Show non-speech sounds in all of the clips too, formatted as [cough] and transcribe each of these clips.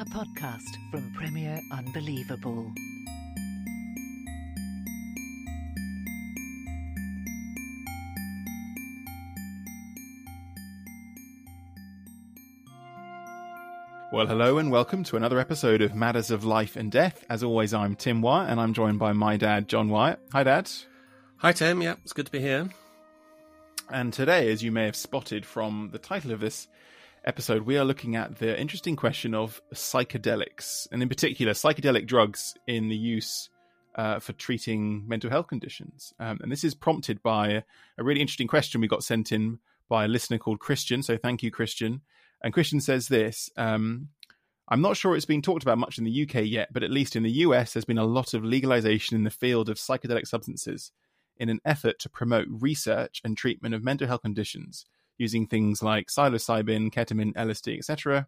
a podcast from Premier Unbelievable. Well, hello and welcome to another episode of Matters of Life and Death. As always, I'm Tim Wyatt and I'm joined by my dad, John Wyatt. Hi, Dad. Hi, Tim. Yeah, it's good to be here. And today, as you may have spotted from the title of this episode, we are looking at the interesting question of psychedelics, and in particular, psychedelic drugs in the use uh, for treating mental health conditions. Um, and this is prompted by a really interesting question we got sent in by a listener called Christian. So thank you, Christian. And Christian says this um, I'm not sure it's been talked about much in the UK yet, but at least in the US, there's been a lot of legalization in the field of psychedelic substances in an effort to promote research and treatment of mental health conditions using things like psilocybin, ketamine, LSD, etc.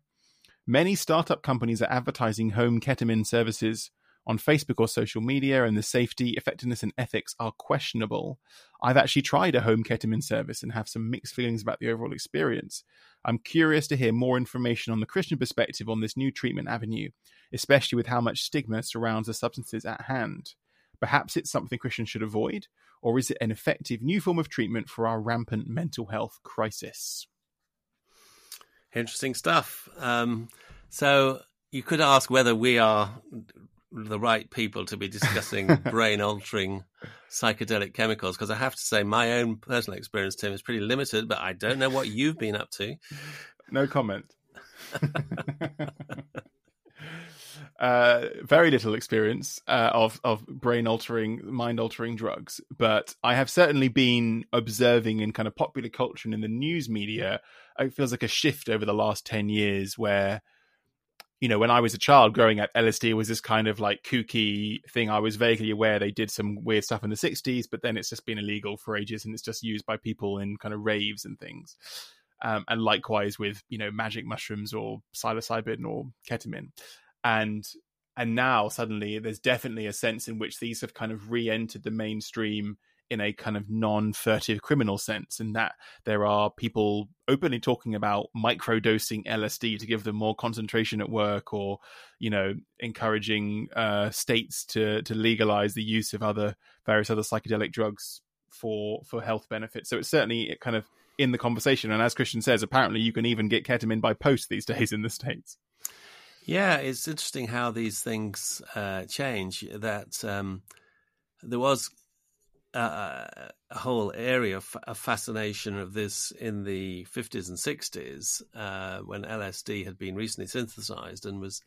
Many startup companies are advertising home ketamine services on Facebook or social media, and the safety, effectiveness, and ethics are questionable. I've actually tried a home ketamine service and have some mixed feelings about the overall experience. I'm curious to hear more information on the Christian perspective on this new treatment avenue, especially with how much stigma surrounds the substances at hand. Perhaps it's something Christians should avoid, or is it an effective new form of treatment for our rampant mental health crisis? Interesting stuff. Um, so you could ask whether we are the right people to be discussing [laughs] brain altering psychedelic chemicals because I have to say my own personal experience, Tim, is pretty limited, but I don't know what you've been up to. No comment. [laughs] [laughs] uh, very little experience uh, of of brain altering, mind altering drugs, but I have certainly been observing in kind of popular culture and in the news media. It feels like a shift over the last ten years where you know, when I was a child growing up, LSD was this kind of like kooky thing. I was vaguely aware they did some weird stuff in the 60s, but then it's just been illegal for ages and it's just used by people in kind of raves and things. Um, and likewise with, you know, magic mushrooms or psilocybin or ketamine. And and now suddenly there's definitely a sense in which these have kind of re-entered the mainstream in a kind of non-furtive criminal sense in that there are people openly talking about microdosing LSD to give them more concentration at work or you know encouraging uh, states to to legalize the use of other various other psychedelic drugs for for health benefits. So it's certainly kind of in the conversation. And as Christian says apparently you can even get ketamine by post these [laughs] days in the states yeah it's interesting how these things uh, change that um, there was a whole area of, of, fascination of this in the 50s and 60s uh, when LSD had been recently synthesized and was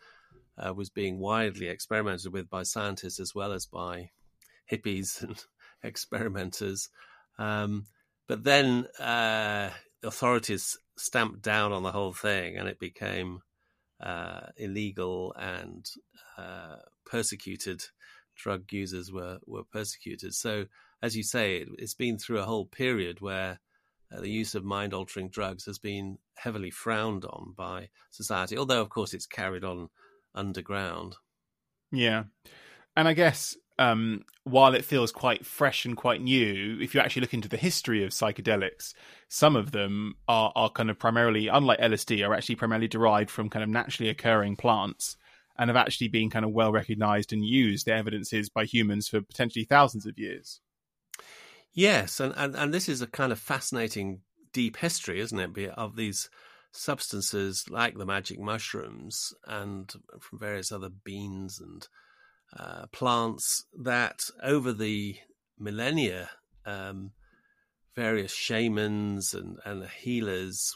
uh, was being widely experimented with by scientists as well as by hippies [laughs] and experimenters. Um, but then uh, authorities stamped down on the whole thing and it became uh, illegal and uh, persecuted. Drug users were, were persecuted. So as you say, it, has been through a whole period where uh, the use of mind altering drugs has been heavily frowned on by society, although, of course, it's carried on underground. Yeah. And I guess um, while it feels quite fresh and quite new, if you actually look into the history of psychedelics, some of them are, are kind of primarily, unlike LSD, are actually primarily derived from kind of naturally occurring plants and have actually been kind of well recognized and used. The evidence is by humans for potentially thousands of years. Yes, and, and, and this is a kind of fascinating deep history, isn't it, of these substances like the magic mushrooms and from various other beans and uh, plants that over the millennia, um, various shamans and, and healers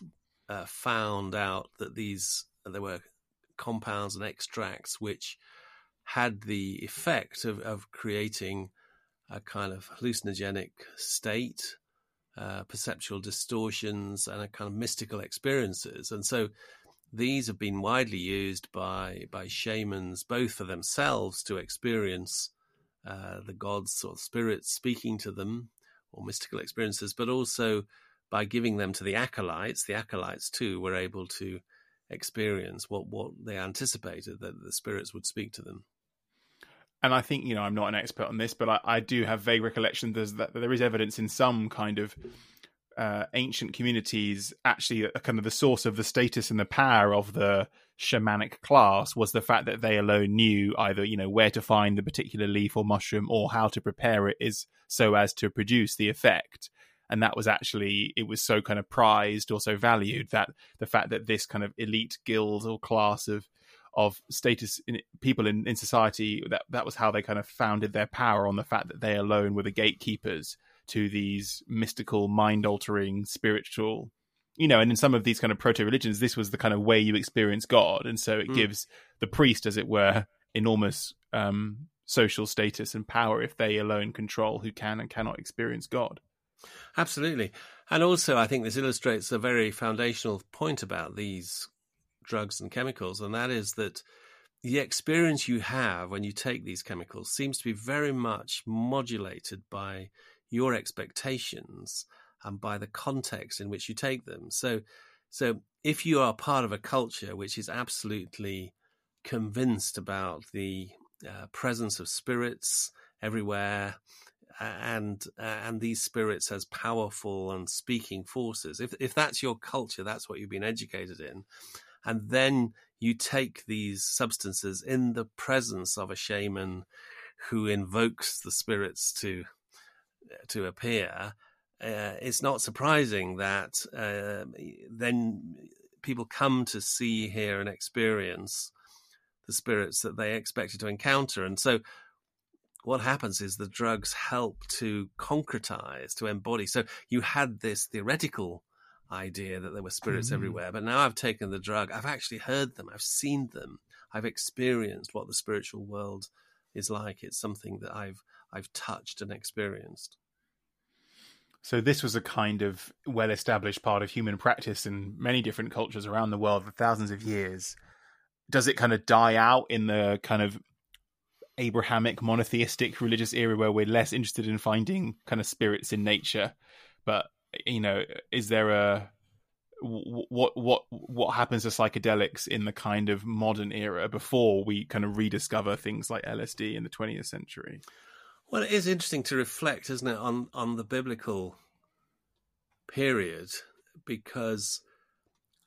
uh, found out that these there were compounds and extracts which had the effect of, of creating a kind of hallucinogenic state, uh, perceptual distortions, and a kind of mystical experiences. And so these have been widely used by by shamans, both for themselves to experience uh, the gods or spirits speaking to them, or mystical experiences, but also by giving them to the acolytes. The acolytes too were able to experience what what they anticipated that the spirits would speak to them and I think you know I'm not an expert on this, but I, I do have vague recollection that there is evidence in some kind of uh, ancient communities actually a, kind of the source of the status and the power of the shamanic class was the fact that they alone knew either you know where to find the particular leaf or mushroom or how to prepare it is so as to produce the effect. And that was actually it was so kind of prized or so valued that the fact that this kind of elite guild or class of of status in people in, in society that that was how they kind of founded their power on the fact that they alone were the gatekeepers to these mystical mind altering spiritual you know and in some of these kind of proto religions this was the kind of way you experience god. And so it mm. gives the priest as it were enormous um, social status and power if they alone control who can and cannot experience god. Absolutely. And also i think this illustrates a very foundational point about these drugs and chemicals, and that is that the experience you have when you take these chemicals seems to be very much modulated by your expectations and by the context in which you take them. So, so if you are part of a culture which is absolutely convinced about the uh, presence of spirits everywhere, and uh, and these spirits as powerful and speaking forces, if if that's your culture, that's what you've been educated in, and then you take these substances in the presence of a shaman who invokes the spirits to to appear. Uh, it's not surprising that uh, then people come to see, hear, and experience the spirits that they expected to encounter, and so what happens is the drugs help to concretize, to embody. So you had this theoretical idea that there were spirits mm. everywhere. But now I've taken the drug, I've actually heard them, I've seen them, I've experienced what the spiritual world is like. It's something that I've I've touched and experienced. So this was a kind of well-established part of human practice in many different cultures around the world for thousands of years. Does it kind of die out in the kind of Abrahamic monotheistic religious era where we're less interested in finding kind of spirits in nature, but you know, is there a what what what happens to psychedelics in the kind of modern era before we kind of rediscover things like LSD in the 20th century? Well, it is interesting to reflect, isn't it, on on the biblical period because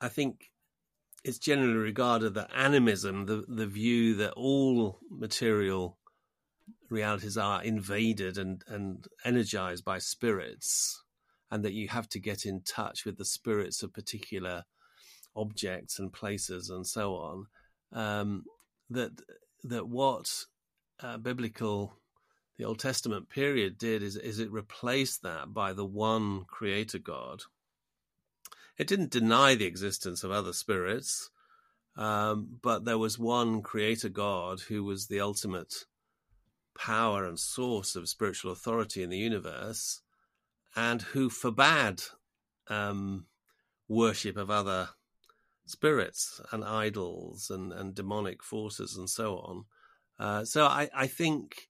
I think it's generally regarded that animism, the the view that all material realities are invaded and and energized by spirits, and that you have to get in touch with the spirits of particular objects and places and so on. Um, that that what uh, biblical the Old Testament period did is is it replaced that by the one Creator God. It didn't deny the existence of other spirits, um, but there was one Creator God who was the ultimate power and source of spiritual authority in the universe, and who forbade um, worship of other spirits and idols and, and demonic forces and so on. Uh, so I, I think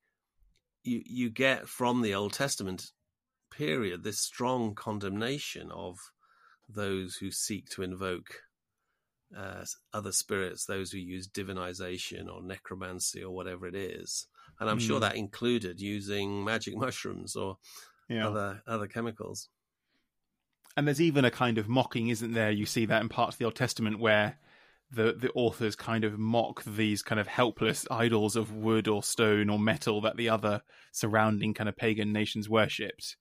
you you get from the Old Testament period this strong condemnation of those who seek to invoke uh, other spirits, those who use divinization or necromancy or whatever it is. And I'm mm. sure hmm. that included using magic [laughs] mushrooms or yeah. other other chemicals. And there's even a kind of mocking, isn't there? You see that in parts of the Old Testament where the the authors kind of mock these kind of helpless idols of wood or stone or metal that the other surrounding kind of pagan nations worshipped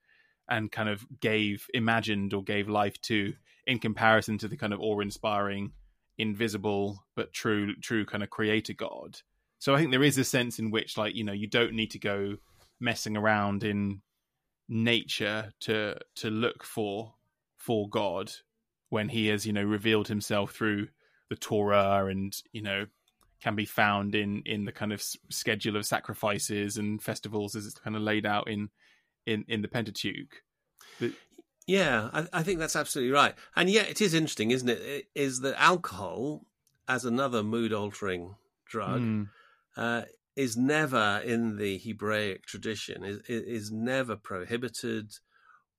and kind of gave imagined or gave life to in comparison to the kind of awe-inspiring invisible but true true kind of creator god. So I think there is a sense in which, like, you know, you don't need to go messing around in nature to to look for for God when He has, you know, revealed Himself through the Torah and you know can be found in in the kind of schedule of sacrifices and festivals as it's kind of laid out in in in the Pentateuch. But, yeah, I, I, think that's absolutely right. And yet, it is interesting, isn't it? Is that alcohol, as another mood altering drug, mm. uh, is never in the Hebraic tradition, is, is never prohibited,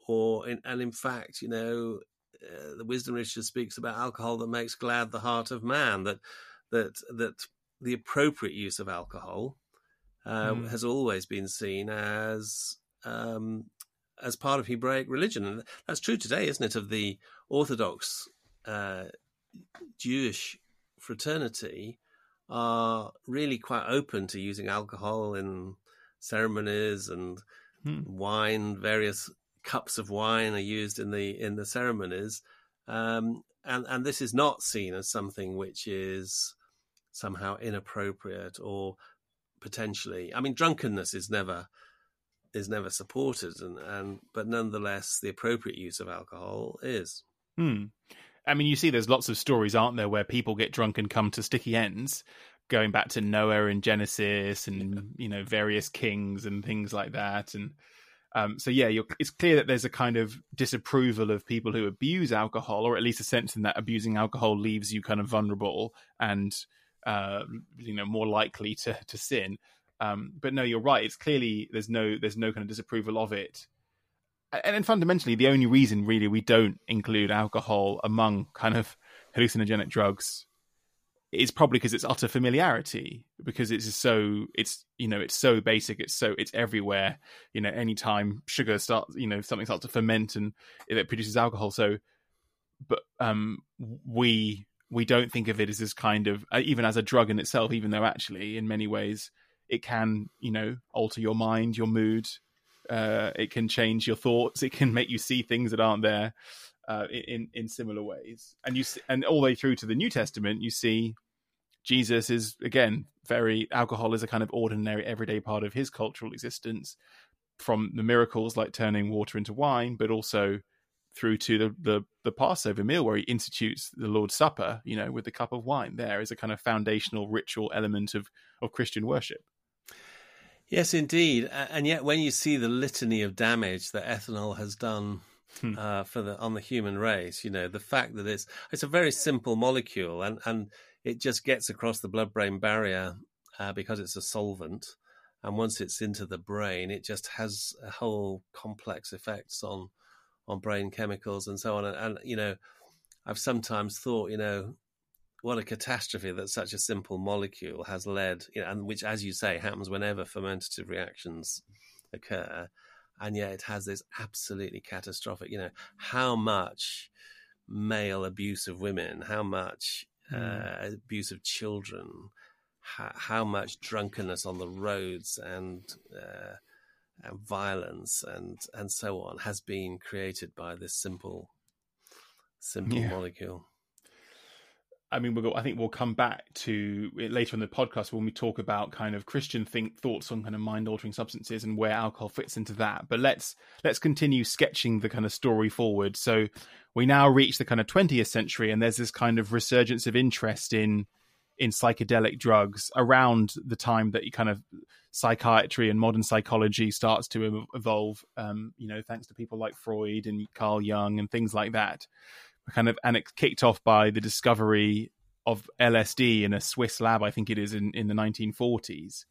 or in, and in fact, you know, uh, the wisdom literature speaks about alcohol that makes glad the heart of man. That that that the appropriate use of alcohol uh, mm. has always been seen as um, as part of Hebraic religion, and that's true today, isn't it? Of the Orthodox uh, Jewish fraternity are really quite open to using alcohol in ceremonies and hmm. wine. Various cups of wine are used in the in the ceremonies, um, and and this is not seen as something which is somehow inappropriate or potentially. I mean, drunkenness is never is never supported, and, and but nonetheless, the appropriate use of alcohol is. Hmm. I mean, you see, there's lots of stories, aren't there, where people get drunk and come to sticky ends, going back to Noah and Genesis, and yeah. you know various kings and things like that, and um, so yeah, it's clear that there's a kind of disapproval of people who abuse alcohol, or at least a sense in that abusing alcohol leaves you kind of vulnerable and uh, you know more likely to to sin. Um, but no, you're right. It's clearly there's no there's no kind of disapproval of it. And then fundamentally, the only reason really we don't include alcohol among kind of hallucinogenic drugs is probably because it's utter familiarity because it's so it's you know it's so basic it's so it's everywhere you know anytime sugar starts you know something starts to ferment and it produces alcohol. So but um we we don't think of it as this kind of uh, even as a drug in itself even though actually in many ways it can you know alter your mind your mood. Uh, it can change your thoughts. It can make you see things that aren't there uh, in in similar ways and you see, and all the way through to the new testament you see jesus is again very alcohol is a kind of ordinary everyday part of his cultural existence from the miracles like turning water into wine but also through to the, the, the Passover meal where he institutes the Lord's Supper, you know, with the cup of wine There is a kind of foundational ritual element of, of Christian worship. Yes, indeed. And yet, when you see the litany of damage that ethanol has done hmm. uh, for the on the human race, you know, the fact that it's it's a very simple molecule and, and it just gets across the blood brain barrier uh, because it's a solvent. And once it's into the brain, it just has a whole complex effects on on brain chemicals and so on. And, and, you know, I've sometimes thought, you know, what a catastrophe that such a simple molecule has led, you know, and which, as you say, happens whenever fermentative reactions occur. And yet it has this absolutely catastrophic, you know, how much male abuse of women, how much mm. uh, abuse of children, how, how, much drunkenness on the roads and uh, and violence and and so on has been created by this simple simple yeah. molecule. I mean, we'll I think we'll come back to it later in the podcast when we talk about kind of Christian think thoughts on kind of mind altering substances and where alcohol fits into that. But let's let's continue sketching the kind of story forward. So we now reach the kind of 20th century, and there's this kind of resurgence of interest in in psychedelic drugs around the time that you kind of psychiatry and modern psychology starts to evolve. Um, you know, thanks to people like Freud and Carl Jung and things like that. Kind of, and it kicked off by the discovery of LSD in a Swiss lab, I think it is in, in the 1940s.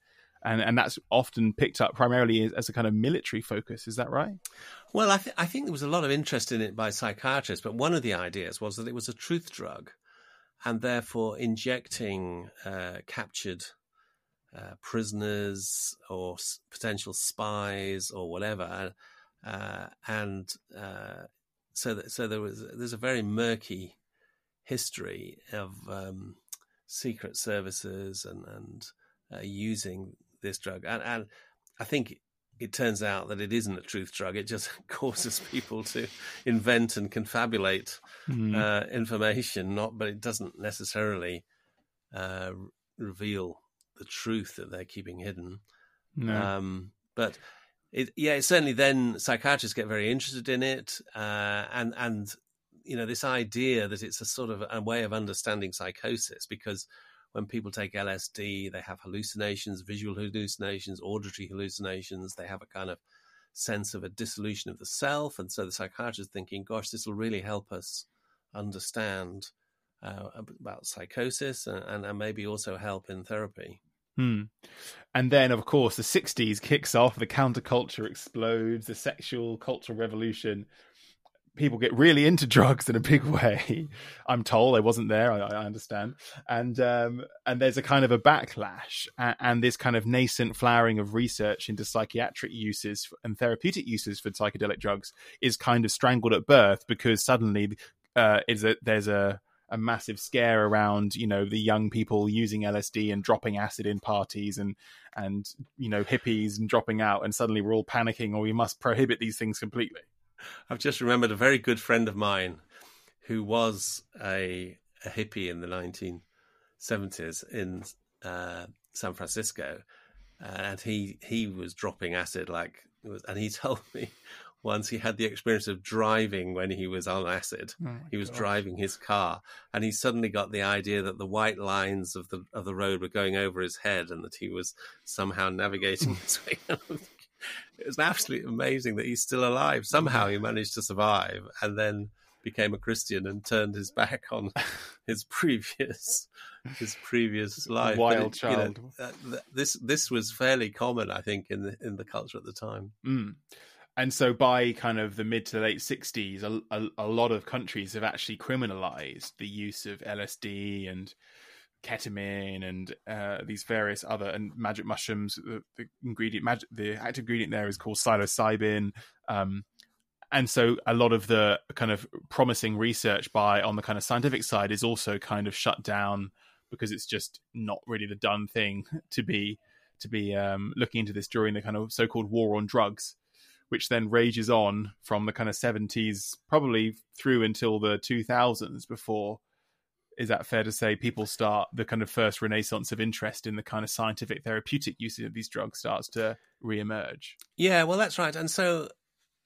And, and that's often picked up primarily as, as a kind of military focus. Is that right? Well, I, th- I think there was a lot of interest in it by psychiatrists, but one of the ideas was that it was a truth drug and therefore injecting uh, captured uh, prisoners or s- potential spies or whatever, uh, and uh, so that, so there was there's a very murky history of um, secret services and and uh, using this drug, and, and I think it turns out that it isn't a truth drug. It just [laughs] causes people to invent and confabulate mm. uh, information, not, but it doesn't necessarily uh, reveal the truth that they're keeping hidden. No. Um, but it, yeah, certainly then psychiatrists get very interested in it, uh, and and you know this idea that it's a sort of a way of understanding psychosis because when people take LSD, they have hallucinations, visual hallucinations, auditory hallucinations. They have a kind of sense of a dissolution of the self, and so the psychiatrist is thinking, "Gosh, this will really help us understand uh, about psychosis and, and maybe also help in therapy." Hmm. And then, of course, the 60s kicks off, the counterculture explodes, the sexual cultural revolution. People get really into drugs in a big [laughs] way. I'm told I wasn't there. I, I understand, and um, and there's a kind of a backlash and, and, this kind of nascent flowering of research into psychiatric uses and therapeutic uses for psychedelic drugs is kind of strangled at birth because suddenly uh, is a, there's a a massive scare around you know the young people using LSD and dropping acid in parties and and you know hippies and dropping out and suddenly we're all panicking or we must prohibit these things completely. I've just remembered a very good friend of mine who was a, a hippie in the 1970s in uh, San Francisco, and he he was dropping acid like was, and he [laughs] told me once he had the experience of driving when he was on acid. Oh he was gosh. driving his car, and he suddenly got the idea that the white lines of the of the road were going over his head, and that he was somehow navigating [laughs] his way. it was absolutely amazing that he's still alive. Somehow he managed to survive, and then became a Christian and turned his back on [laughs] his previous his previous life. Wild it, child. You know, this this was fairly common, I think, in the in the culture at the time. Mm and so by kind of the mid to late 60s a, a, a, lot of countries have actually criminalized the use of lsd and ketamine and uh, these various other and magic mushrooms. The, the ingredient magic the active ingredient there is called psilocybin um, and so a lot of the kind of promising research by on the kind of scientific side is also kind of shut down because it's just not really the done thing [laughs] to be to be um, looking into this during the kind of so-called war on drugs which then rages on from the kind of 70s probably through until the 2000s before is that fair to say people start the kind of first renaissance of interest in the kind of scientific therapeutic usage of these drugs starts to re-emerge? Yeah well that's right. And so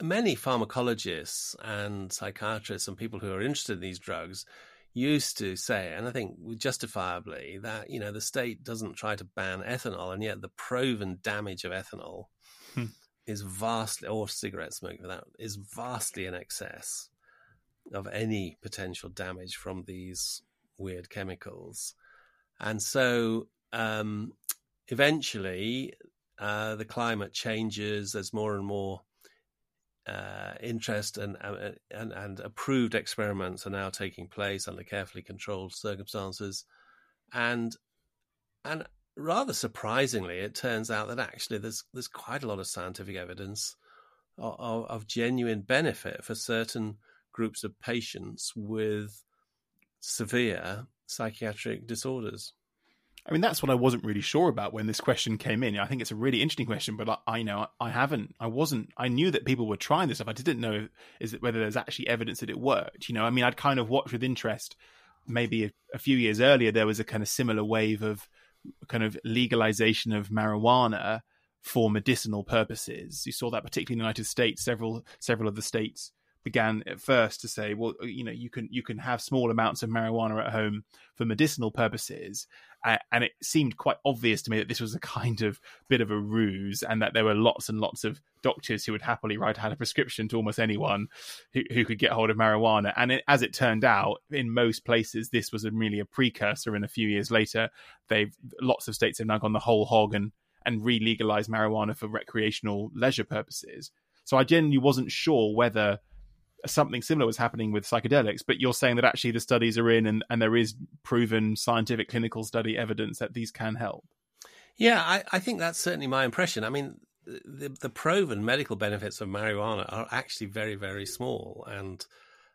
many pharmacologists and psychiatrists and people who are interested in these drugs used to say and i think justifiably that you know the state doesn't try to ban ethanol and yet the proven damage of ethanol is vastly, or cigarette smoking for that, is vastly in excess of any potential damage from these weird chemicals. And so um, eventually uh, the climate changes, there's more and more uh, interest and, uh, and, and approved experiments are now taking place under carefully controlled circumstances, and and rather surprisingly, it turns out that actually there's there's quite a lot of scientific evidence of, of, genuine benefit for certain groups of patients with severe psychiatric disorders. I mean, that's what I wasn't really sure about when this question came in. I think it's a really interesting question, but I, I know I haven't, I wasn't, I knew that people were trying this stuff. I didn't know is it, whether there's actually evidence that it worked. You know, I mean, I'd kind of watched with interest. Maybe a, a few years earlier, there was a kind of similar wave of kind of legalization of marijuana for medicinal purposes. You saw that particularly in the United States. Several several of the states began at first to say, well, you know, you can you can have small amounts of marijuana at home for medicinal purposes, and it seemed quite obvious to me that this was a kind of bit of a ruse, and that there were lots and lots of doctors who would happily write out a prescription to almost anyone who, who could get hold of marijuana. And it, as it turned out, in most places, this was a, really a precursor. And a few years later, they've lots of states have now gone the whole hog and and re-legalized marijuana for recreational leisure purposes. So I genuinely wasn't sure whether something similar was happening with psychedelics, but you're saying that actually the studies are in and, and there is proven scientific clinical study evidence that these can help. Yeah, I, I think that's certainly my impression. I mean, the, the proven medical benefits of marijuana are actually very, very small. And,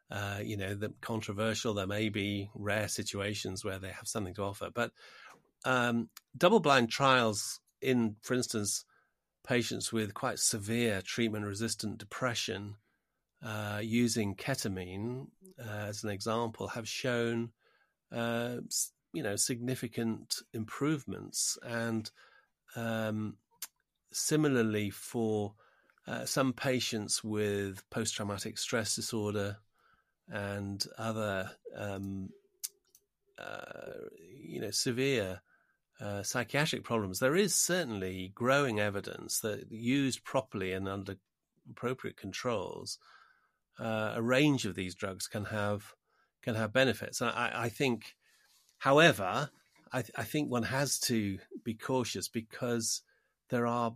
uh, you know, the controversial, there may be rare situations where they have something to offer. But um, double blind trials in, for instance, patients with quite severe treatment resistant depression uh, using ketamine uh, as an example have shown uh, you know significant improvements, and um, similarly for uh, some patients with post traumatic stress disorder and other um, uh, you know severe uh, psychiatric problems, there is certainly growing evidence that used properly and under appropriate controls, uh, a range of these drugs can have can have benefits. I, I think, however, I, I, think one has to be cautious because there are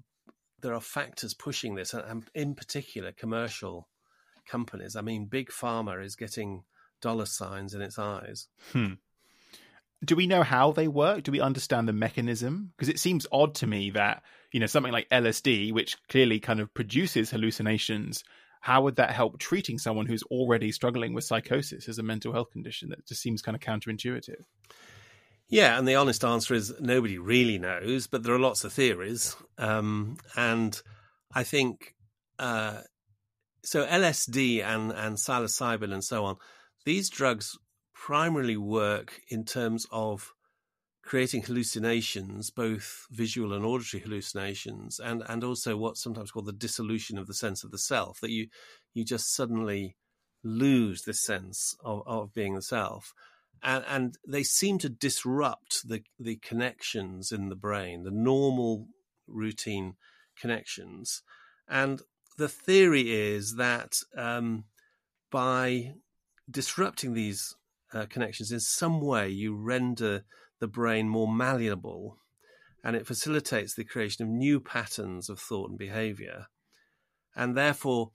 there are factors pushing this, and in particular, commercial companies. I mean, big pharma is getting dollar signs in its eyes. Hmm do we know how they work? Do we understand the mechanism? Because it seems odd to me that, you know, something like LSD, which clearly kind of produces hallucinations, how would that help treating someone who's already struggling with psychosis as a mental health condition? That just seems kind of counterintuitive. Yeah, and the honest answer is nobody really knows, but there are lots of theories. Um, and I think uh, so LSD and, and psilocybin and so on, these drugs primarily work in terms of creating hallucinations, both visual and auditory hallucinations, and, and also what's sometimes called the dissolution of the sense of the self, that you you just suddenly lose this sense of, of being the self. And, and they seem to disrupt the, the connections in the brain, the normal routine connections. And the theory is that um, by disrupting these uh, connections, in some way you render the brain more malleable and it facilitates the creation of new patterns of thought and behavior. And therefore,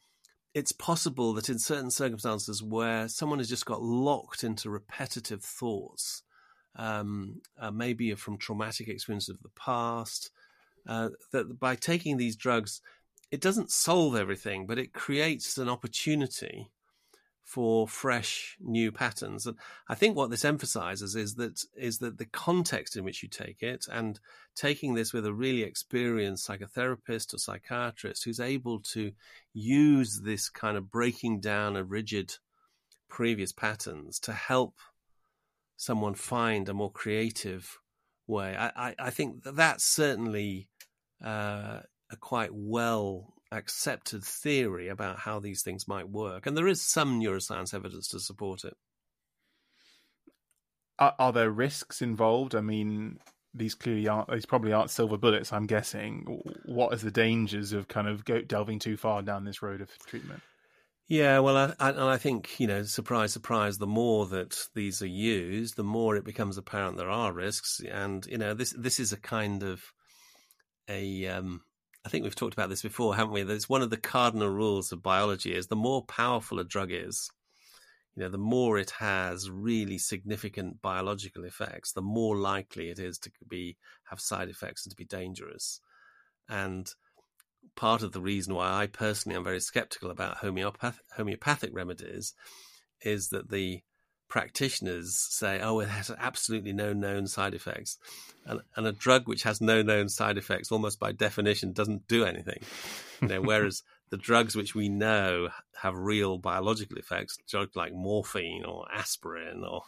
it's possible that in certain circumstances where someone has just got locked into repetitive thoughts, um, uh, maybe from traumatic experiences of the past, uh, that by taking these drugs, it doesn't solve everything, but it creates an opportunity for fresh new patterns. And I think what this emphasizes is that is that the context in which you take it and taking this with a really experienced psychotherapist or psychiatrist who's able to use this kind of breaking down of rigid previous patterns to help someone find a more creative way. I, I, I think that that's certainly uh, a quite well accepted theory about how these things might work, and there is some neuroscience evidence to support it. Are, are there risks involved? I mean, these clearly aren't. These probably aren't silver bullets. I'm guessing. What is the dangers of kind of go, delving too far down this road of treatment? Yeah, well, I, I, and I think you know, surprise, surprise. The more that these are used, the more it becomes apparent there are risks, and you know, this this is a kind of a um, I think we've talked about this before, haven't we? That one of the cardinal rules of biology is the more powerful a drug is, you know, the more it has really significant biological effects, the more likely it is to be have side effects and to be dangerous. And part of the reason why I personally am very skeptical about homeopath- homeopathic remedies is that the practitioners say, oh, it has absolutely no known side effects. And, and a drug which has no known side effects, almost by definition, doesn't do anything. You know, [laughs] whereas the drugs which we know have real biological effects, drugs like morphine or aspirin or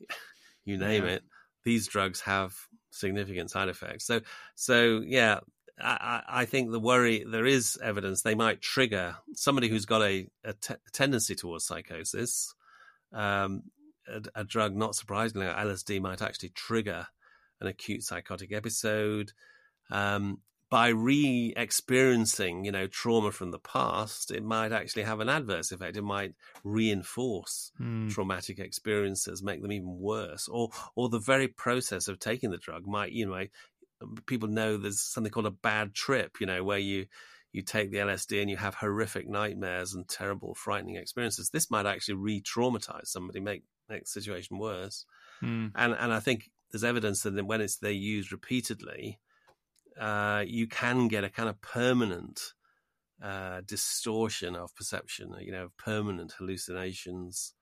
[laughs] you name yeah. it, these drugs have significant side effects. So, so yeah, I, I, think the worry there is evidence they might trigger somebody who's got a, a t- tendency towards psychosis. Um, a, a drug, not surprisingly, like LSD, might actually trigger an acute psychotic episode. Um, by re-experiencing, you know, trauma from the past, it might actually have an adverse effect. It might reinforce mm. traumatic experiences, make them even worse, or or the very process of taking the drug might, you know, people know there's something called a bad trip, you know, where you you take the LSD and you have horrific nightmares and terrible, frightening experiences. This might actually re-traumatize somebody, make make the situation worse. Mm. And and I think there's evidence that when it's they're used repeatedly, uh, you can get a kind of permanent uh, distortion of perception. You know, permanent hallucinations.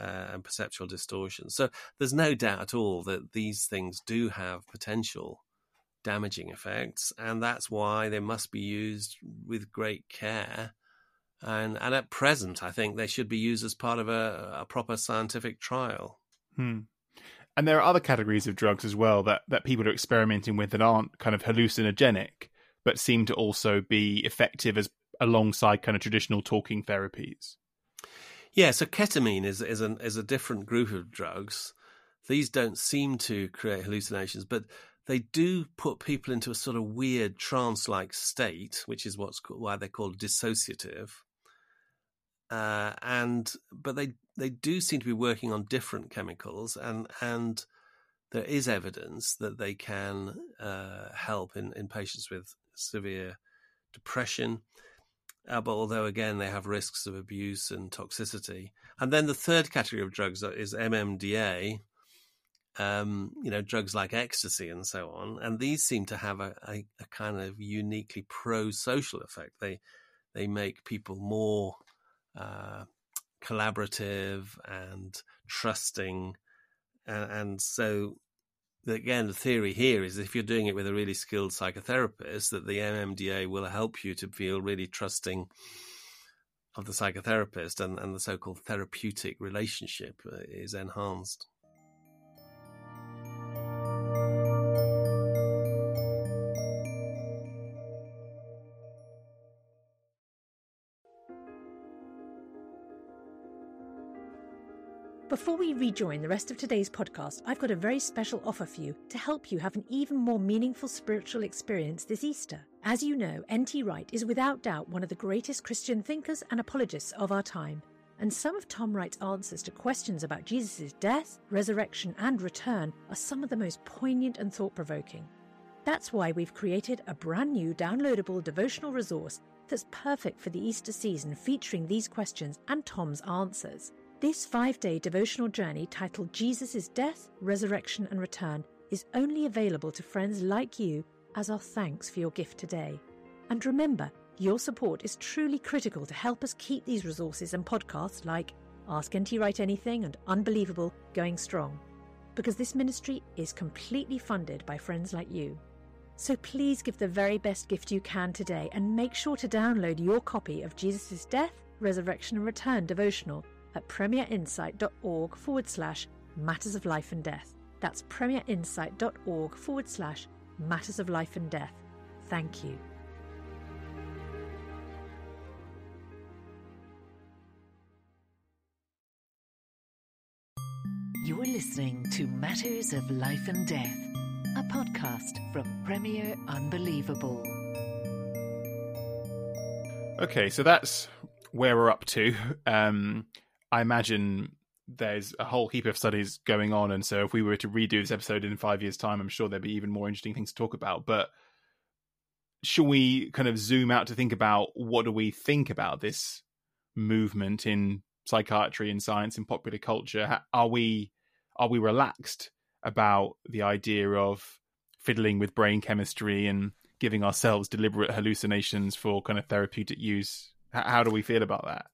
Uh, and perceptual distortion. So there's no doubt at all that these things do have potential damaging effects, and that's why they must be used with great care and and at present, I think they should be used as part of a, a proper scientific trial. Hmm. And there are other categories of drugs as well that, that people are experimenting with that aren't kind of hallucinogenic, but seem to also be effective as alongside kind of traditional talking therapies. Yeah, so ketamine is is an is a different group of drugs. These don't seem to create hallucinations, but they do put people into a sort of weird trance-like state, which is what's why they're called dissociative. Uh, and but they they do seem to be working on different chemicals, and and there is evidence that they can uh, help in, in patients with severe depression. Uh, but although again they have risks of abuse and toxicity, and then the third category of drugs is MMDA, um, you know, drugs like ecstasy and so on. And these seem to have a, a, a kind of uniquely pro-social effect. They they make people more uh, collaborative and trusting, and, and so again, the theory here is if you're doing it with a really skilled psychotherapist, that the MMDA will help you to feel really trusting of the psychotherapist, and, and the so-called therapeutic relationship uh, is enhanced. Before we rejoin the rest of today's podcast, I've got a very special offer for you to help you have an even more meaningful spiritual experience this Easter. As you know, N.T. Wright is without doubt one of the greatest Christian thinkers and apologists of our time. And some of Tom Wright's answers to questions about Jesus' death, resurrection, and return are some of the most poignant and thought provoking. That's why we've created a brand new downloadable devotional resource that's perfect for the Easter season featuring these questions and Tom's answers. This five day devotional journey titled Jesus' Death, Resurrection and Return is only available to friends like you as our thanks for your gift today. And remember, your support is truly critical to help us keep these resources and podcasts like Ask NT Wright Anything and Unbelievable going strong. Because this ministry is completely funded by friends like you. So please give the very best gift you can today and make sure to download your copy of Jesus' Death, Resurrection and Return devotional at premierinsight.org forward slash matters of life and death. That's premierinsight.org forward slash matters of life and death. Thank you. You're listening to Matters of Life and Death, a podcast from Premier Unbelievable. Okay, so that's where we're up to. Um, I imagine there's a whole heap of studies going on, and so if we were to redo this episode in five years' time, I'm sure there'd be even more interesting things to talk about. But should we kind of zoom out to think about what do we think about this movement in psychiatry and science and popular culture? Are we are we relaxed about the idea of fiddling with brain chemistry and giving ourselves deliberate hallucinations for kind of therapeutic use? How do we feel about that?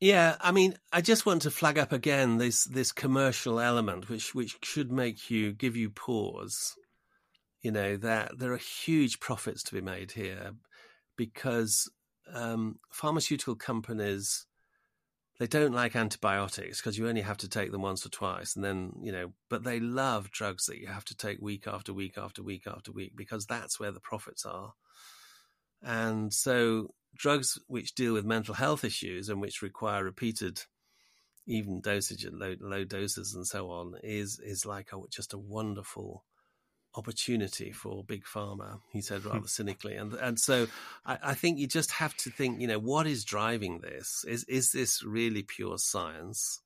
Yeah, I mean, I just want to flag up again this this commercial element, which which should make you give you pause. You know that there are huge profits to be made here, because um, pharmaceutical companies they don't like antibiotics because you only have to take them once or twice, and then you know. But they love drugs that you have to take week after week after week after week because that's where the profits are. And so drugs which deal with mental health issues and which require repeated even dosage at low, low doses and so on is is like a, just a wonderful opportunity for big pharma he said hmm. rather cynically. And and so I, I, think you just have to think you know what is driving this? Is is this really pure science?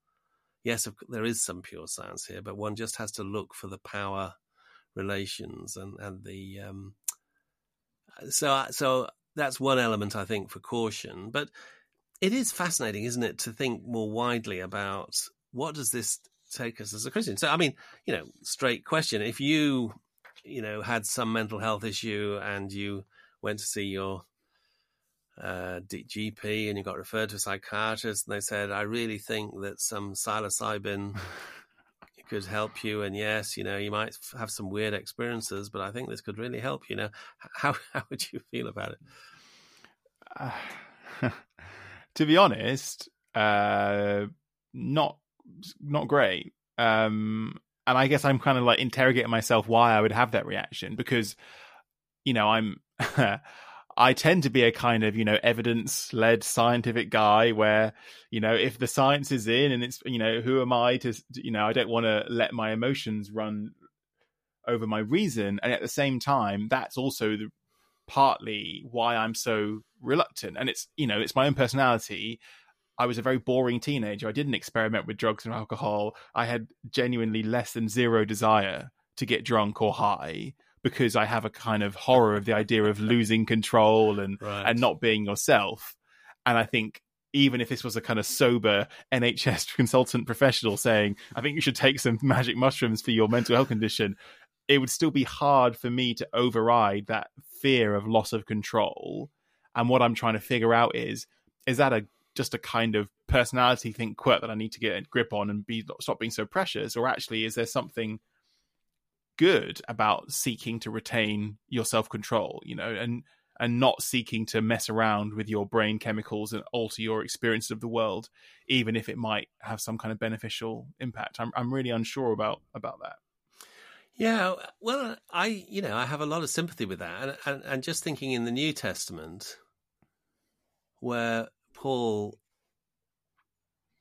Yes there is some pure science here but one just has to look for the power relations and and the um so so that's one element I think for caution. But it is fascinating, isn't it, to think more widely about what does this take us as a Christian. So, I mean, you know, straight question: if you, you know, had some mental health issue and you went to see your uh, GP and you got referred to a psychiatrist, and they said, "I really think that some psilocybin." [laughs] could help you. And yes, you know, you might have some weird experiences, but I think this could really help you. Know how [laughs] how would you feel about it? Uh, [sighs] to be honest, uh, not not great. Um, and I guess I'm kind of like interrogating myself why I would have that reaction because, you know, I'm. [laughs] I tend to be a kind of, you know, evidence led scientific guy where, you know, if the science is in and it's, you know, who am I to, you know, I don't want to let my emotions run over my reason. And at the same time, that's also the, partly why I'm so reluctant. And it's, you know, it's my own personality. I was a very boring teenager. I didn't experiment with drugs and alcohol. I had genuinely less than zero desire to get drunk or high because I have a kind of horror of the idea of losing control and right. and not being yourself. And I think even if this was a kind of sober NHS [laughs] consultant professional saying, I think you should take some magic mushrooms for your mental health condition, it would still be hard for me to override that fear of loss of control. And what I'm trying to figure out is, is that a just a kind of personality thing quirk that I need to get a grip on and be stop being so precious, or actually is there something good about seeking to retain your self control, you know, and and not seeking to mess around with your brain chemicals and alter your experience of the world, even if it might have some kind of beneficial impact. I'm I'm really unsure about about that. Yeah, well, I you know I have a lot of sympathy with that, and and, and just thinking in the New Testament, where Paul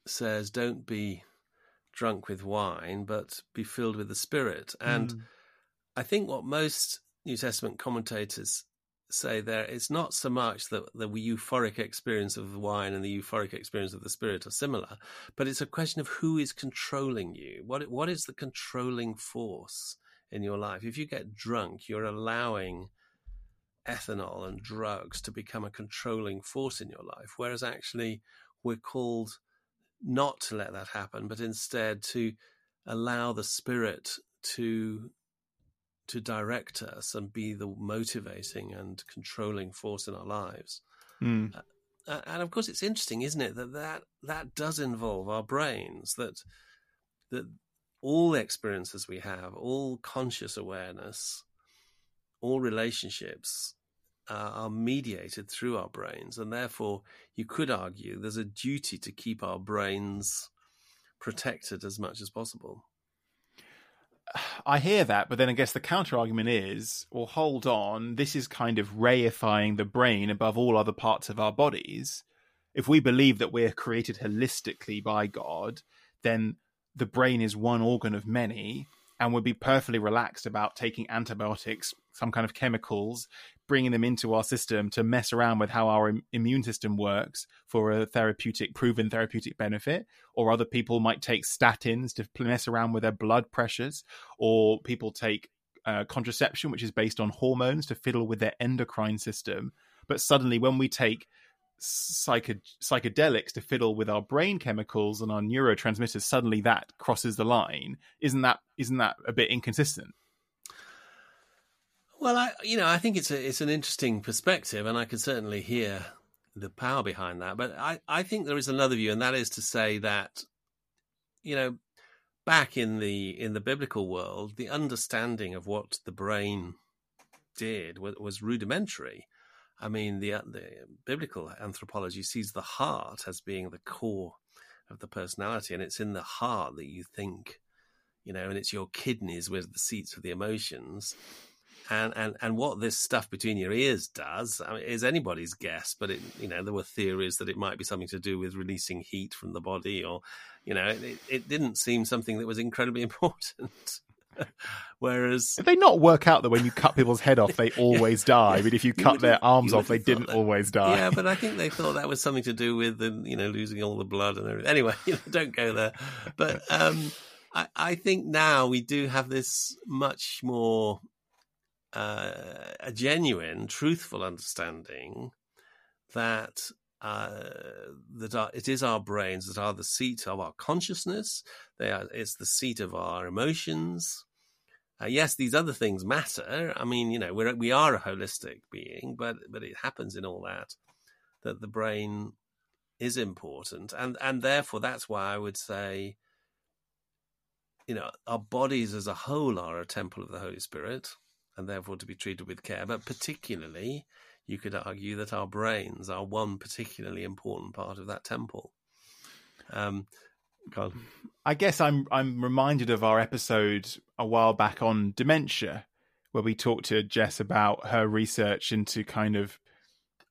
says, "Don't be drunk with wine, but be filled with the Spirit. And mm. I think what most New Testament commentators say there, it's not so much that the euphoric experience of the wine and the euphoric experience of the Spirit are similar, but it's a question of who is controlling you. What what is the controlling force in your life? If you get drunk, you're allowing ethanol and drugs to become a controlling force in your life, whereas actually we're called not to let that happen, but instead to allow the spirit to to direct us and be the motivating and controlling force in our lives. Mm. Uh, and of course, it's interesting, isn't it, that, that that does involve our brains. That that all experiences we have, all conscious awareness, all relationships uh, are mediated through our brains, and therefore you could argue there's a duty to keep our brains protected as much as possible. [sighs] I hear that, but then I guess the counter argument is, well, hold on, this is kind of reifying the brain above all other parts of our bodies. If we believe that we're created holistically by God, then the brain is one organ of many and would be perfectly relaxed about taking antibiotics, some kind of chemicals, bringing them into our system to mess around with how our Im- immune system works for a therapeutic, proven therapeutic benefit. Or other people might take statins to mess around with their blood pressures, or people take uh, contraception, which is based on hormones to fiddle with their endocrine system. But suddenly, when we take psychedelics to fiddle with our brain chemicals and our neurotransmitters suddenly that crosses the line isn't that isn't that a bit inconsistent well i you know i think it's a it's an interesting perspective and i can certainly hear the power behind that but i i think there is another view and that is to say that you know back in the in the biblical world the understanding of what the brain did was, was rudimentary I mean, the, uh, the biblical anthropology sees the heart as being the core of the personality, and it's in the heart that you think, you know, and it's your kidneys with the seats of the emotions. And, and and what this stuff between your ears does I mean, is anybody's guess, but it you know there were theories that it might be something to do with releasing heat from the body, or you know it, it didn't seem something that was incredibly [laughs] important. Whereas, if they not work out that when you cut people's head off, they [laughs] always die. I mean, if you cut you their arms off, they didn't that, always die. Yeah, but I [laughs] think they thought that was something to do with the, you know, losing all the blood and everything. Anyway, you know, don't go there. But um, I, I think now we do have this much more uh, a genuine, truthful understanding that uh, that it is our brains that are the seat of our consciousness. They are. It's the seat of our emotions. Uh, yes, these other things matter. I mean, you know, we're we are a holistic being, but but it happens in all that that the brain is important, and and therefore that's why I would say, you know, our bodies as a whole are a temple of the Holy Spirit, and therefore to be treated with care. But particularly, you could argue that our brains are one particularly important part of that temple. Um, Carl. I guess I'm I'm reminded of our episode a while back on dementia, where we talked to Jess about her research into kind of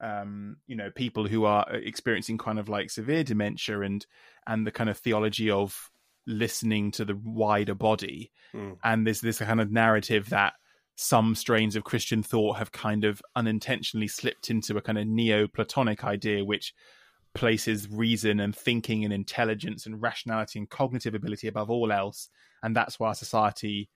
um, you know people who are experiencing kind of like severe dementia and and the kind of theology of listening to the wider body Mm. and there's this kind of narrative that some strains of christian thought have kind of unintentionally slipped into a kind of neo-platonic idea which places reason and thinking and intelligence and rationality and cognitive ability above all else. And that's why society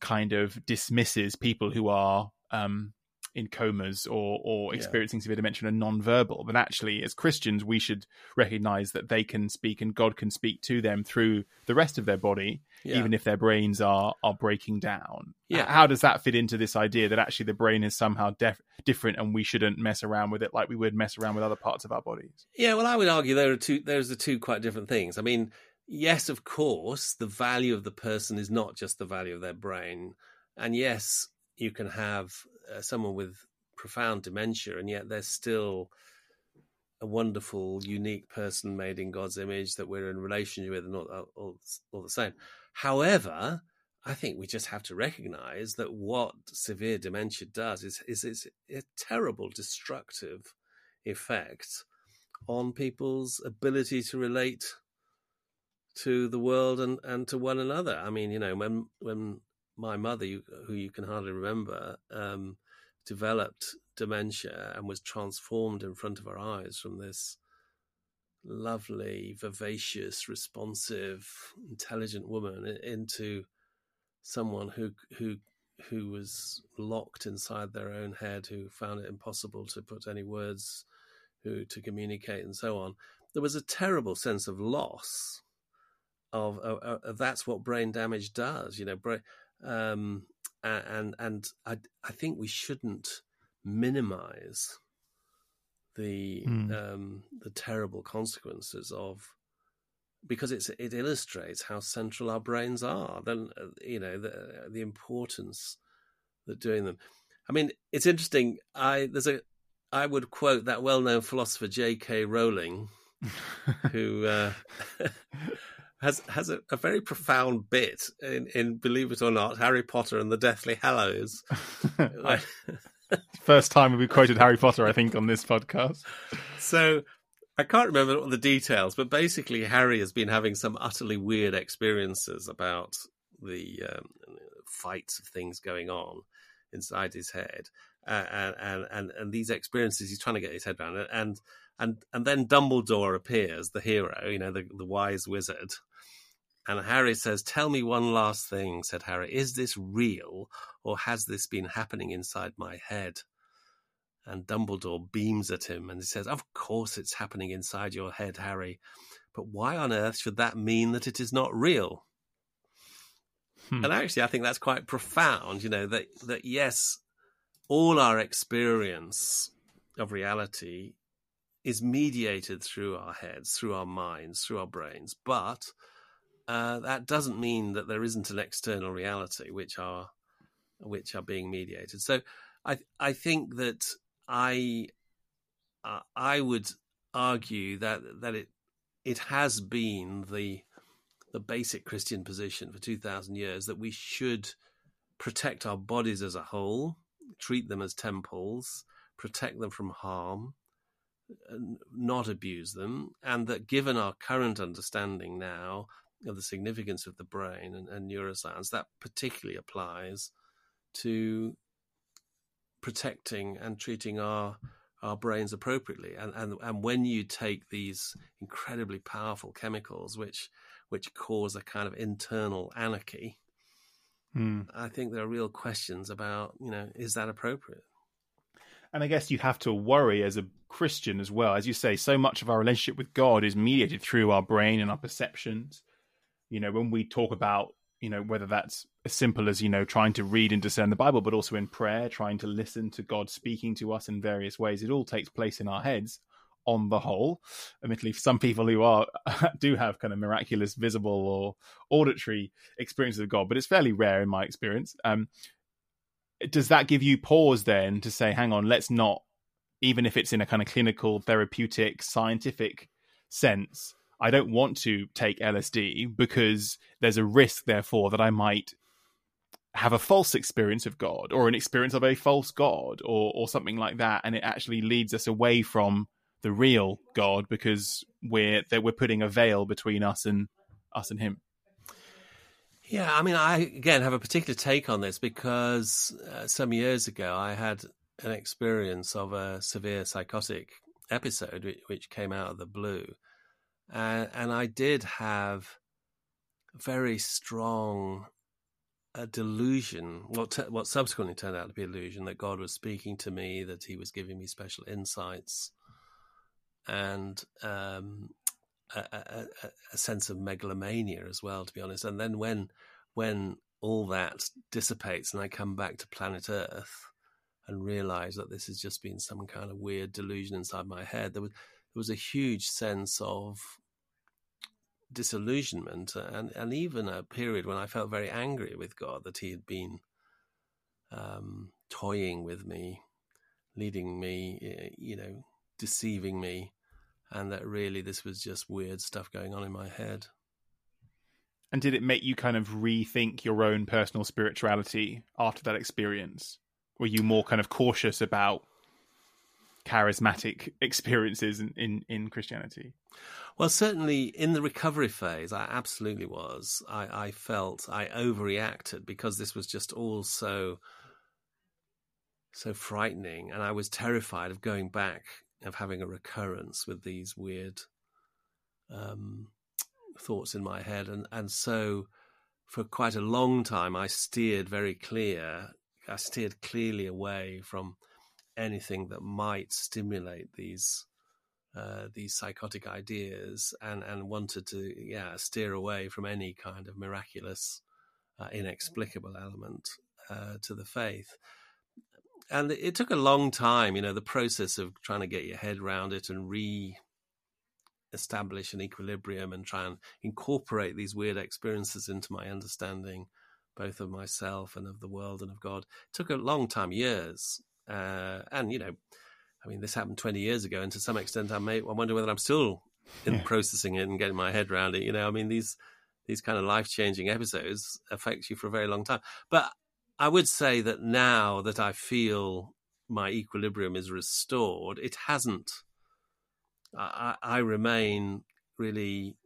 kind of dismisses people who are um in comas or or Yeah. experiencing severe dementia and non-verbal but actually as christians we should recognize that they can speak and god can speak to them through the rest of their body Yeah. even if their brains are are breaking down Yeah. How does that fit into this idea that actually the brain is somehow def- different and we shouldn't mess around with it like we would mess around with other parts of our bodies Yeah, well, I would argue there are two. There's the two quite different things. I mean, yes, of course, the value of the person is not just the value of their brain, and yes, you can have uh, someone with profound dementia, and yet they're still a wonderful, unique person made in God's image that we're in relationship with, and all, all, all the same. However, I think we just have to recognize that what severe dementia does is is, is a terrible destructive effect on people's ability to relate to the world and, and to one another. I mean, you know, when when my mother, who you can hardly remember, um, developed dementia and was transformed in front of our eyes from this lovely, vivacious, responsive, intelligent woman into someone who who who was locked inside their own head, who found it impossible to put any words, who to communicate, and so on. There was a terrible sense of loss. Of, of, of that's what brain damage does, you know. Brain, um, and and I I think we shouldn't minimize the Hmm. um, the terrible consequences of because it's it illustrates how central our brains are. Then uh, you know the the importance that doing them. I mean, it's interesting. I there's a I would quote that well known philosopher J.K. Rowling, [laughs] who uh, [laughs] has has a, a very profound bit in, in Believe It or Not, Harry Potter and the Deathly Hallows. [laughs] [laughs] First time we quoted harry potter i think on this podcast so I can't remember all the details, but basically Harry has been having some utterly weird experiences about the um, fights of things going on inside his head, uh, and, and and these experiences he's trying to get his head around, and and and then Dumbledore appears, the hero, you know, the the wise wizard. And Harry says, Tell me one last thing, said Harry. Is this real, or has this been happening inside my head? And Dumbledore beams at him and he says, Of course it's happening inside your head, Harry. But why on earth should that mean that it is not real? Hmm. And actually, I think that's quite profound, you know, that, that yes, all our experience of reality is mediated through our heads, through our minds, through our brains. But uh, that doesn't mean that there isn't an external reality which are which are being mediated. So I I think that I uh, I would argue that that it it has been the the basic Christian position for two thousand years that we should protect our bodies as a whole, treat them as temples, protect them from harm, not abuse them, and that given our current understanding now of the significance of the brain and, and neuroscience, that particularly applies to protecting and treating our our brains appropriately. And and and when you take these incredibly powerful chemicals, which which cause a kind of internal anarchy, Hmm. I think there are real questions about you know is that appropriate? And I guess you have to worry as a Christian as well. As you say, so much of our relationship with God is mediated through our brain and our perceptions. You know, when we talk about, you know, whether that's as simple as, you know, trying to read and discern the Bible, but also in prayer, trying to listen to God speaking to us in various ways, it all takes place in our heads on the whole. Admittedly, some people who are [laughs] do have kind of miraculous visible or auditory experiences of God, but it's fairly rare in my experience. Um, does that give you pause then to say, hang on, let's not, even if it's in a kind of clinical, therapeutic, scientific sense, I don't want to take LSD because there's a risk, therefore, that I might have a false experience of God or an experience of a false God or or something like that, and it actually leads us away from the real God because we're that we're putting a veil between us and us and Him. Yeah, I mean, I again have a particular take on this because uh, some years ago I had an experience of a severe psychotic episode which, which came out of the blue, and, and I did have very strong a delusion, what what subsequently turned out to be a delusion, that God was speaking to me, that He was giving me special insights, and um, a, a, a, sense of megalomania as well, to be honest. And then when when all that dissipates and I come back to planet Earth and realize that this has just been some kind of weird delusion inside my head, there was there was a huge sense of disillusionment and, and even a period when I felt very angry with God that He had been um, toying with me, leading me, you know, deceiving me, and that really this was just weird stuff going on in my head. And did it make you kind of rethink your own personal spirituality after that experience? Were you more kind of cautious about charismatic experiences in, in, in Christianity? Well, certainly in the recovery phase, I absolutely was. I, I felt I overreacted because this was just all so so frightening, and I was terrified of going back of having a recurrence with these weird um, thoughts in my head, and and so for quite a long time, I steered very clear. I steered clearly away from anything that might stimulate these uh, these psychotic ideas and and wanted to yeah steer away from any kind of miraculous uh, inexplicable element uh, to the faith. And it took a long time you know the process of trying to get your head around it and re establish an equilibrium and try and incorporate these weird experiences into my understanding both of myself and of the world and of god it took a long time years uh, and you know, I mean, this happened 20 years ago, and to some extent, I may I wonder whether I'm still in yeah. processing it and getting my head around it. You know, I mean, these these kind of life changing episodes affect you for a very long time. But I would say that now that I feel my equilibrium is restored, it hasn't. I, I remain really,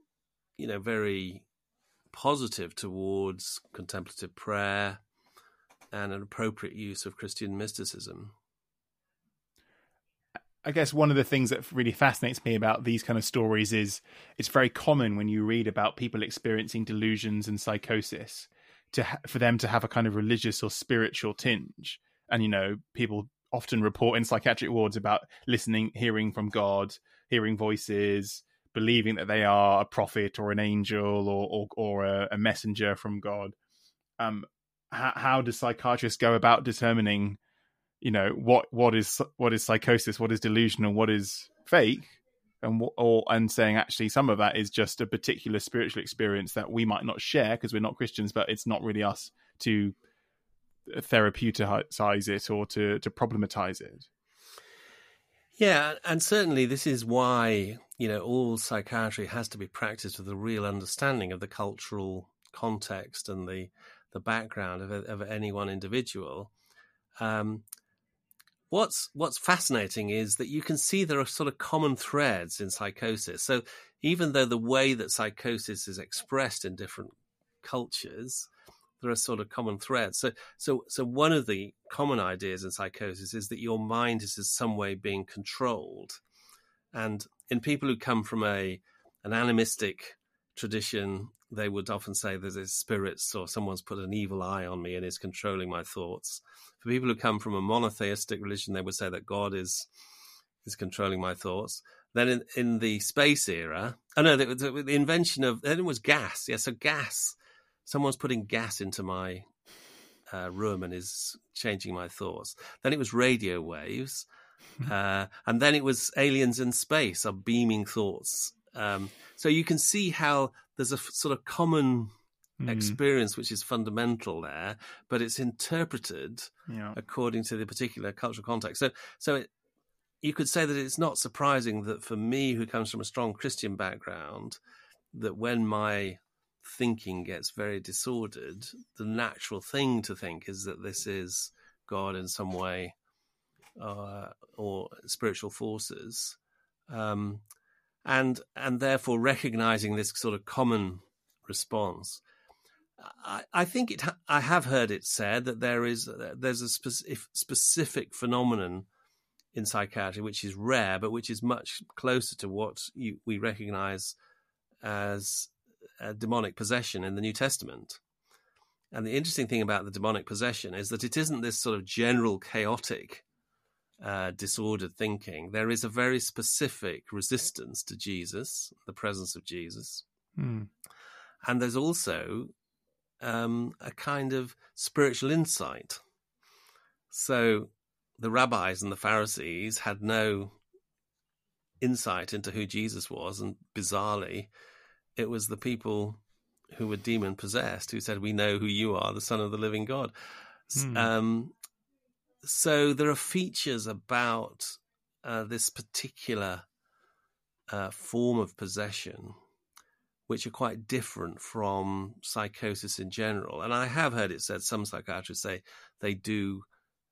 you know, very positive towards contemplative prayer and an appropriate use of Christian mysticism. I guess one of the things that really fascinates me about these kind of stories is it's very common when you read about people experiencing delusions and psychosis to ha- for them to have a kind of religious or spiritual tinge. And you know, people often report in psychiatric wards about listening, hearing from God, hearing voices, believing that they are a prophet or an angel or or, or a, a messenger from God. Um, how, how does psychiatrists go about determining you know what what is what is psychosis what is delusional what is fake? And or and saying actually some of that is just a particular spiritual experience that we might not share because we're not Christians but it's not really us to uh, therapeutize it or to to problematize it. Yeah and certainly this is why you know all psychiatry has to be practiced with a real understanding of the cultural context and the the background of, of any one individual. Um, what's what's fascinating is that you can see there are sort of common threads in psychosis. So even though the way that psychosis is expressed in different cultures, there are sort of common threads. So so so one of the common ideas in psychosis is that your mind is in some way being controlled. And in people who come from a an animistic tradition they would often say there's a spirits or someone's put an evil eye on me and is controlling my thoughts. For people who come from a monotheistic religion, they would say that God is is controlling my thoughts. Then in, in the space era, oh no, the, the, the invention of then it was gas. Yeah, so gas. Someone's putting gas into my uh, room and is changing my thoughts. Then it was radio waves, [laughs] uh, and then it was aliens in space are beaming thoughts. Um, so you can see how there's a sort of common mm. experience which is fundamental there, but it's interpreted yeah. according to the particular cultural context. So, so it, you could say that it's not surprising that for me, who comes from a strong Christian background, that when my thinking gets very disordered, the natural thing to think is that this is God in some way uh, or spiritual forces. Um, and and therefore recognizing this sort of common response. I, I think it. I have heard it said that there is there's a specific, specific phenomenon in psychiatry which is rare, but which is much closer to what you, we recognize as demonic possession in the New Testament. And the interesting thing about the demonic possession is that it isn't this sort of general chaotic, uh, disordered thinking. There is a very specific resistance to Jesus, the presence of Jesus. Hmm. And there's also um, a kind of spiritual insight. So the rabbis and the Pharisees had no insight into who Jesus was, and bizarrely, it was the people who were demon possessed who said, "We know who you are, the Son of the Living God." Hmm. Um, so there are features about uh, this particular uh, form of possession which are quite different from psychosis in general. And I have heard it said some psychiatrists say they do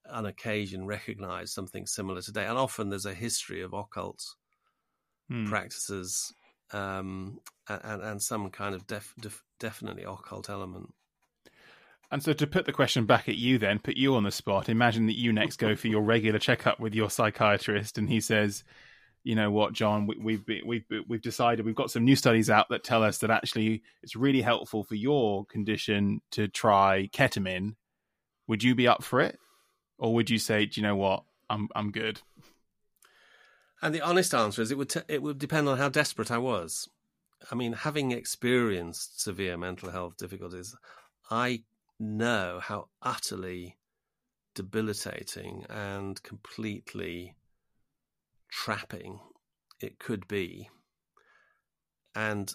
on occasion recognize something similar today. And often there's a history of occult hmm. practices um, and, and some kind of def, def, definitely occult element. And so, to put the question back at you, then put you on the spot. Imagine that you next go for your regular checkup with your psychiatrist, and he says, "You know what, John? We, we've we've we've decided we've got some new studies out that tell us that actually it's really helpful for your condition to try ketamine. Would you be up for it, or would you say, do you know what, I'm I'm good?" And the honest answer is it would t- it would depend on how desperate I was. I mean, having experienced severe mental health difficulties, I know how utterly debilitating and completely trapping it could be. And,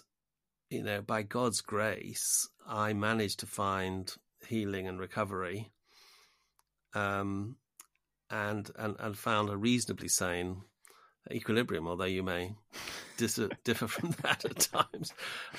you know, by God's grace, I managed to find healing and recovery um, and, and, and found a reasonably sane equilibrium, although you may differ from [laughs] that at times.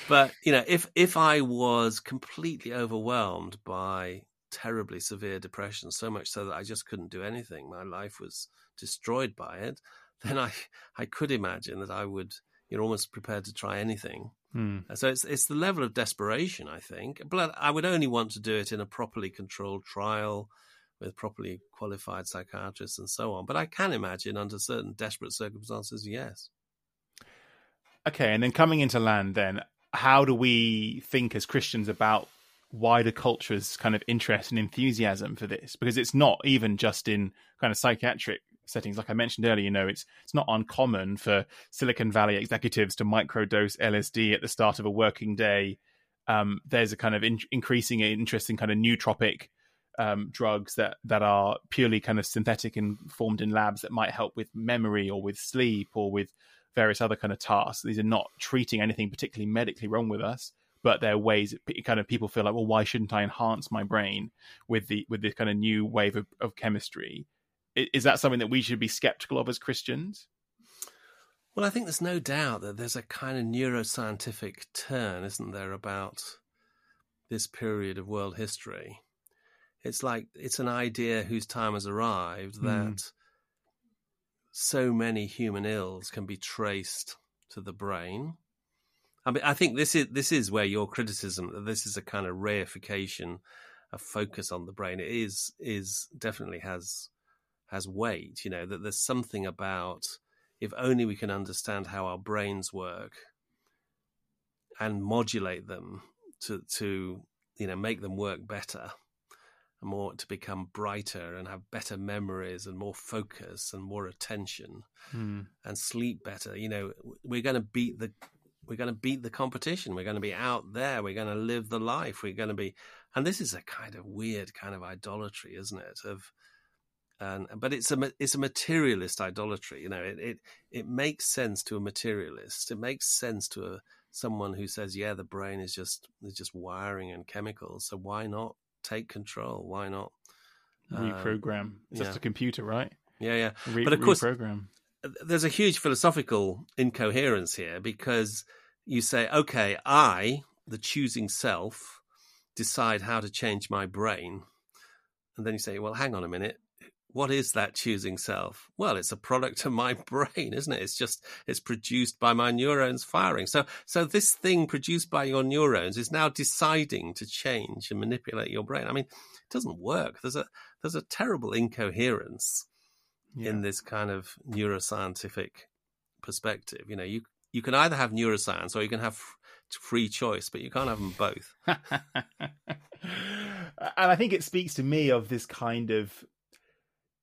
But you know, if if I was completely overwhelmed by terribly severe depression, so much so that I just couldn't do anything, my life was destroyed by it, then I I could imagine that I would you're almost prepared to try anything. Hmm. So it's it's the level of desperation, I think. But I would only want to do it in a properly controlled trial with properly qualified psychiatrists and so on. But I can imagine under certain desperate circumstances, yes. Okay, and then coming into land, then how do we think as Christians about wider culture's kind of interest and enthusiasm for this? Because it's not even just in kind of psychiatric settings. Like I mentioned earlier, you know, it's it's not uncommon for Silicon Valley executives to microdose LSD at the start of a working day. Um, there's a kind of in- increasing interest in kind of nootropic um, drugs that that are purely kind of synthetic and formed in labs that might help with memory or with sleep or with various other kind of tasks. These are not treating anything particularly medically wrong with us, but they're ways that kind of people feel like, well, why shouldn't I enhance my brain with the with this kind of new wave of, of chemistry? Is that something that we should be skeptical of as Christians? Well, I think there's no doubt that there's a kind of neuroscientific turn, isn't there, about this period of world history it's like it's an idea whose time has arrived hmm. that mm. so many human ills can be traced to the brain. I mean, I think this is this is where your criticism that this is a kind of reification, a focus on the brain. It is is definitely has has weight. You know that there's something about if only we can understand how our brains work and modulate them to to you know make them work better more to become brighter and have better memories and more focus and more attention mm. and sleep better. You know we're going to beat the we're going to beat the competition. We're going to be out there. We're going to live the life. We're going to be and this is a kind of weird kind of idolatry isn't it? Of and but it's a it's a materialist idolatry you know it it, it makes sense to a materialist. It makes sense to a someone who says yeah the brain is just is just wiring and chemicals so why not take control. Why not reprogram? Um, just yeah. a computer, right? Yeah, yeah. Re- but of course, reprogram. there's a huge philosophical incoherence here because you say, okay, I, the choosing self, decide how to change my brain. And then you say, well, hang on a minute. What is that choosing self? Well, it's a product of my [laughs] brain, isn't it? It's just, it's produced by my neurons firing. So, so this thing produced by your neurons is now deciding to change and manipulate your brain. I mean, it doesn't work. There's a, there's a terrible incoherence yeah. in this kind of neuroscientific perspective. You know, you, you can either have neuroscience or you can have free choice, but you can't have them both. [laughs] and I think it speaks to me of this kind of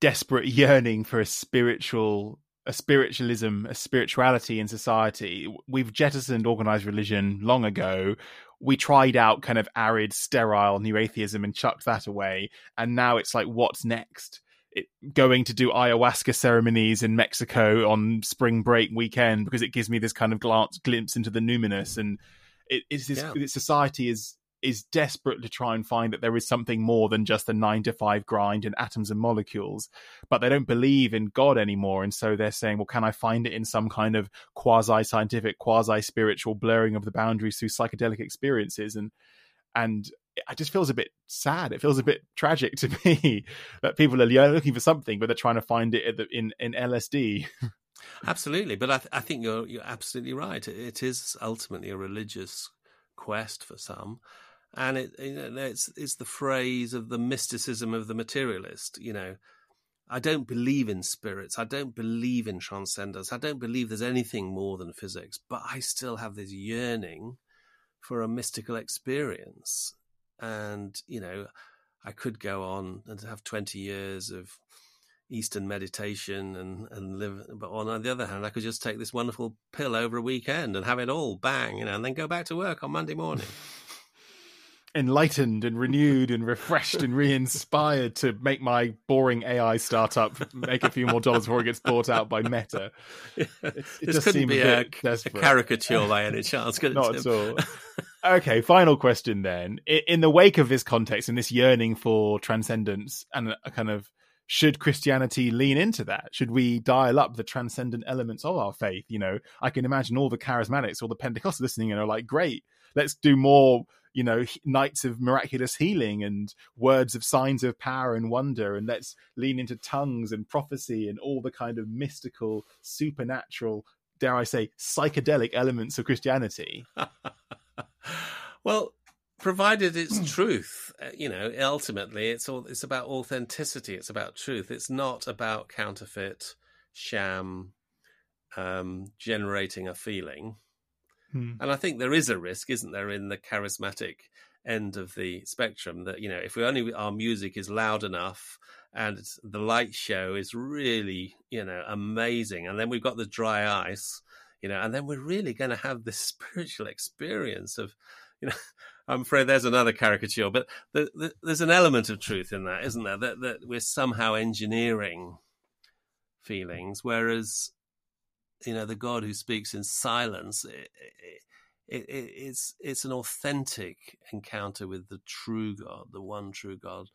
desperate yearning for a spiritual a spiritualism, a spirituality in society. We've jettisoned organized religion long ago. We tried out kind of arid, sterile new atheism and chucked that away. And now it's like, what's next? It, going to do ayahuasca ceremonies in Mexico on spring break weekend because it gives me this kind of glance, glimpse into the numinous. And it, it's this, yeah. society is is desperate to try and find that there is something more than just a nine to five grind and atoms and molecules, but they don't believe in God anymore. And so they're saying, well, can I find it in some kind of quasi scientific, quasi spiritual blurring of the boundaries through psychedelic experiences? And, and it just feels a bit sad. It feels a bit tragic to [laughs] me that people are looking for something, but they're trying to find it in, in LSD. Absolutely, but I, th- I, think you're you're absolutely right. It is ultimately a religious quest for some, and it it's it's the phrase of the mysticism of the materialist. You know, I don't believe in spirits. I don't believe in transcendence. I don't believe there's anything more than physics. But I still have this yearning for a mystical experience, and you know, I could go on and have twenty years of Eastern meditation and, and live. But on the other hand, I could just take this wonderful pill over a weekend and have it all bang, you know, and then go back to work on Monday morning. [laughs] Enlightened and renewed and refreshed and re-inspired to make my boring AI startup make a few more dollars before it gets bought out by Meta. It, it this couldn't be a, a, a, caricature by any chance, could Not at all. okay, final question then. In the wake of this context and this yearning for transcendence and a kind of should Christianity lean into that? Should we dial up the transcendent elements of our faith? You know, I can imagine all the charismatics or the Pentecostals listening and are like, great, let's do more, you know, nights of miraculous healing and words of signs of power and wonder. And let's lean into tongues and prophecy and all the kind of mystical, supernatural, dare I say, psychedelic elements of Christianity. [laughs] well, provided it's [clears throat] truth uh, you know ultimately it's all it's about authenticity it's about truth it's not about counterfeit sham um, generating a feeling hmm. and i think there is a risk isn't there in the charismatic end of the spectrum that you know if we only our music is loud enough and the light show is really you know amazing and then we've got the dry ice you know and then we're really going to have this [laughs] spiritual experience of you know [laughs] I'm afraid there's another caricature, but the, the, there's an element of truth in that, isn't there? That, that we're somehow engineering feelings, whereas you know the God who speaks in silence, it, it, it, it's it's an authentic encounter with the true God, the one true God.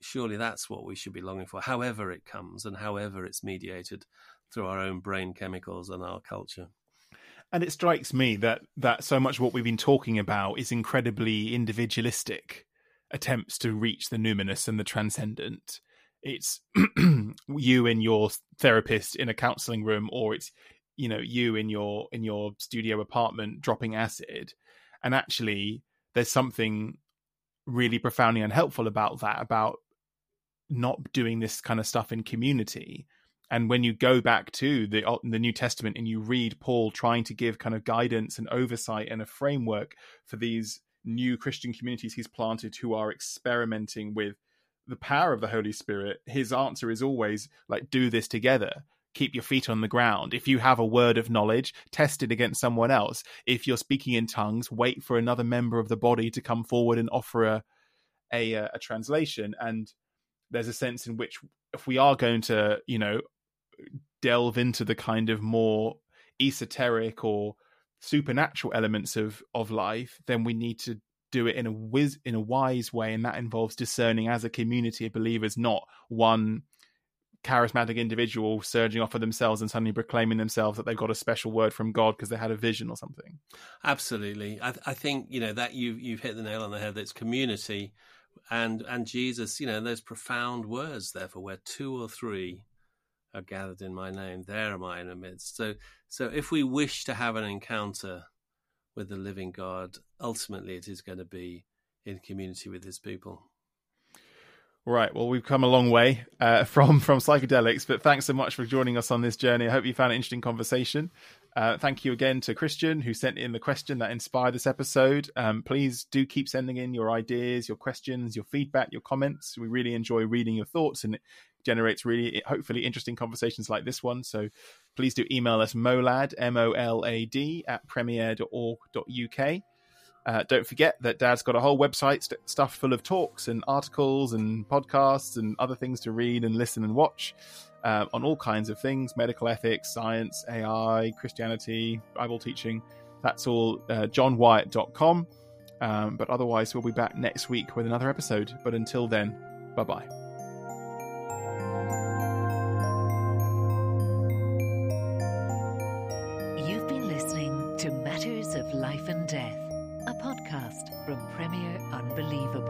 Surely that's what we should be longing for, however it comes and however it's mediated through our own brain chemicals and our culture. And it strikes me that that so much of what we've been talking about is incredibly individualistic attempts to reach the numinous and the transcendent. It's [clears throat] you and your therapist in a counseling room, or it's you know you in your in your studio apartment dropping acid. And actually, there's something really profoundly unhelpful about that about not doing this kind of stuff in community and when you go back to the the New Testament and you read Paul trying to give kind of guidance and oversight and a framework for these new Christian communities he's planted who are experimenting with the power of the Holy Spirit, his answer is always like, do this together. Keep your feet on the ground. If you have a word of knowledge, test it against someone else. If you're speaking in tongues, wait for another member of the body to come forward and offer a a, a translation. And there's a sense in which if we are going to, you know, delve into the kind of more esoteric or supernatural elements of of life, then we need to do it in a wiz in a wise way, and that involves discerning as a community of believers, not one charismatic individual surging off of themselves and suddenly proclaiming themselves that they've got a special word from God because they had a vision or something. Absolutely, I, I think you know that you've you've hit the nail on the head. It's community, and and Jesus, you know, those profound words. Therefore, where two or three are gathered in my name, there am I in the midst. So, so if we wish to have an encounter with the living God, ultimately it is going to be in community with His people. Right. Well, we've come a long way uh, [laughs] from from psychedelics, but thanks so much for joining us on this journey. I hope you found an interesting conversation. Uh, thank you again to Christian who sent in the question that inspired this episode. Um, please do keep sending in your ideas, your questions, your feedback, your comments. We really enjoy reading your thoughts, and it generates really hopefully interesting conversations like this one. So please do email us molad m o l a d at premier.org.uk. Uh, don't forget that Dad's got a whole website st- stuffed full of talks and articles and podcasts and other things to read and listen and watch uh, on all kinds of things medical ethics, science, AI, Christianity, Bible teaching. That's all uh, johnwyatt.com. Um, but otherwise, we'll be back next week with another episode. But until then, bye bye. From Premier Unbelievable.